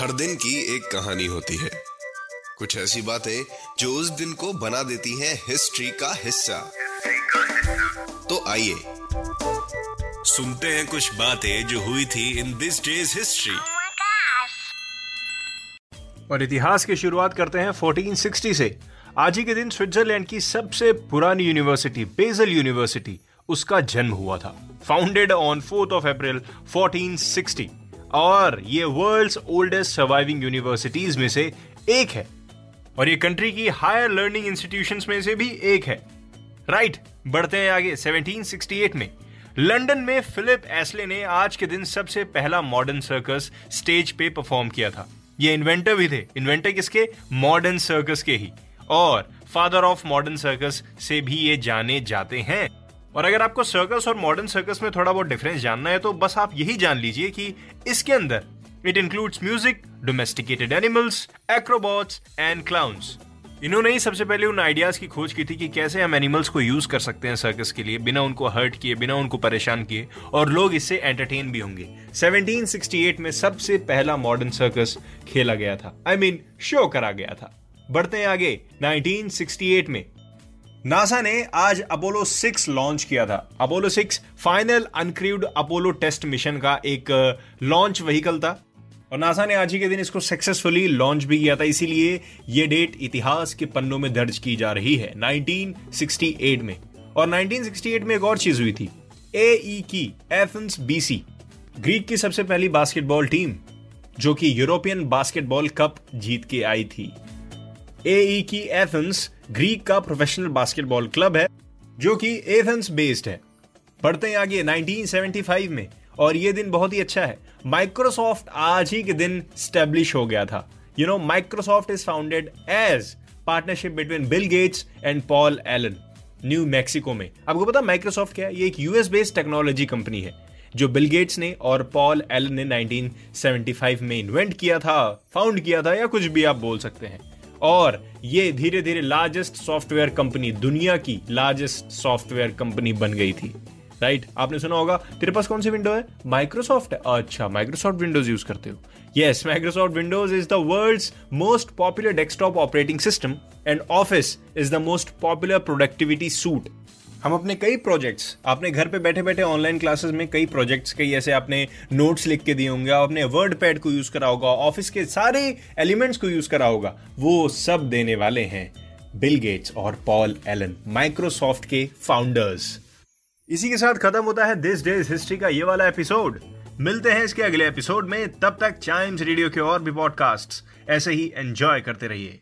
हर दिन की एक कहानी होती है। कुछ ऐसी बातें जो उस दिन को बना देती हैं हिस्ट्री का हिस्सा। तो आइए सुनते हैं कुछ बातें जो हुई थी इन दिस डेज़ हिस्ट्री. और इतिहास की शुरुआत करते हैं 1460 से। आज ही के दिन स्विट्जरलैंड की सबसे पुरानी यूनिवर्सिटी बेजल यूनिवर्सिटी उसका जन्म हुआ था। Founded on fourth of April 1460 और ये वर्ल्ड्स ओल्डेस्ट सर्वाइविंग यूनिवर्सिटीज में से एक है। और ये कंट्री की हायर लर्निंग इंस्टीट्यूशंस में से भी एक है। राइट बढ़ते हैं आगे 1768 में। लंदन में फिलिप एस्ले ने आज के दिन सबसे पहला मॉडर्न सर्कस स्टेज पे परफॉर्म किया था। ये इन्वेंटर भी थे। इन्वेंटर किसके? मॉडर्न सर्कस के ही। और फादर ऑफ़ मॉडर्न सर्कस से भी ये जाने जाते हैं। और अगर आपको सर्कस और मॉडर्न सर्कस में थोड़ा बहुत डिफरेंस जानना है तो बस आप यही जान लीजिए कि इसके अंदर it includes music domesticated animals acrobats and clowns इन्होंने ही सबसे पहले उन आइडियाज़ की खोज की थी कि कैसे हम एनिमल्स को यूज़ कर सकते हैं सर्कस के लिए, बिना उनको हर्ट किए, बिना उनको परेशान किए, और लोग इससे एंटरटेन भी होंगे। 1768 में सबसे पहला मॉडर्न सर्कस खेला गया था। आई मीन शो करा गया था। बढ़ते हैं आगे। 1968 में नासा ने आज अपोलो 6 लॉन्च किया था। Apollo 6 final uncrewed Apollo test mission का एक लॉन्च व्हीकल था। और नासा ने आज ही के दिन इसको सक्सेसफुली लॉन्च भी किया था। इसीलिए यह डेट इतिहास के पन्नों में दर्ज की जा रही है 1968 में। और 1968 में एक और चीज़ हुई थी A K Athens BC Greek की सबसे पहली बास्केटबॉल टीम जो कि यूरोपियन बास्केटबॉल कप जीत के आई थी। ए की एथेंस ग्रीक का प्रोफेशनल बास्केटबॉल क्लब है, जो कि एथेंस बेस्ड है। बढ़ते हैं आगे 1975 में, और ये दिन बहुत ही अच्छा है। माइक्रोसॉफ्ट आज ही के दिन स्टेब्लिश हो गया था। You know Microsoft is founded as partnership between Bill Gates and Paul Allen New Mexico में। आपको पता माइक्रोसॉफ्ट क्या है? ये एक यूएस बेस्ड टेक्नोलॉजी कंपनी है, जो बिल गेट्स ने और पॉल एलन ने 1975 में इन्वेंट किया था फाउंड किया था, या कुछ भी आप बोल सकते हैं। और ये धीरे धीरे लार्जेस्ट सॉफ्टवेयर कंपनी दुनिया की लार्जेस्ट सॉफ्टवेयर कंपनी बन गई थी। Right right? आपने सुना होगा, तेरे पास कौन सी विंडो है? माइक्रोसॉफ्ट है। अच्छा माइक्रोसॉफ्ट विंडोज़ यूज़ करते हो। Yes Microsoft Windows is the world's most popular desktop operating system and Office is the most popular productivity suite हम अपने कई प्रोजेक्ट्स आपने घर पे बैठे बैठे ऑनलाइन क्लासेस में कई प्रोजेक्ट्स कई ऐसे आपने नोट्स लिख के दिए होंगे, आपने वर्ड पैड को यूज़ करा होगा ऑफ़िस के सारे एलिमेंट्स को यूज़ करा होगा, वो सब देने वाले हैं बिल गेट्स और पॉल एलन माइक्रोसॉफ्ट के फाउंडर्स इसी के साथ खत्म होता है दिस डेज़ हिस्ट्री का ये वाला एपिसोड मिलते हैं इसके अगले एपिसोड में, तब तक चाइम्स रेडियो के और भी पॉडकास्ट ऐसे ही एंजॉय करते रहिए।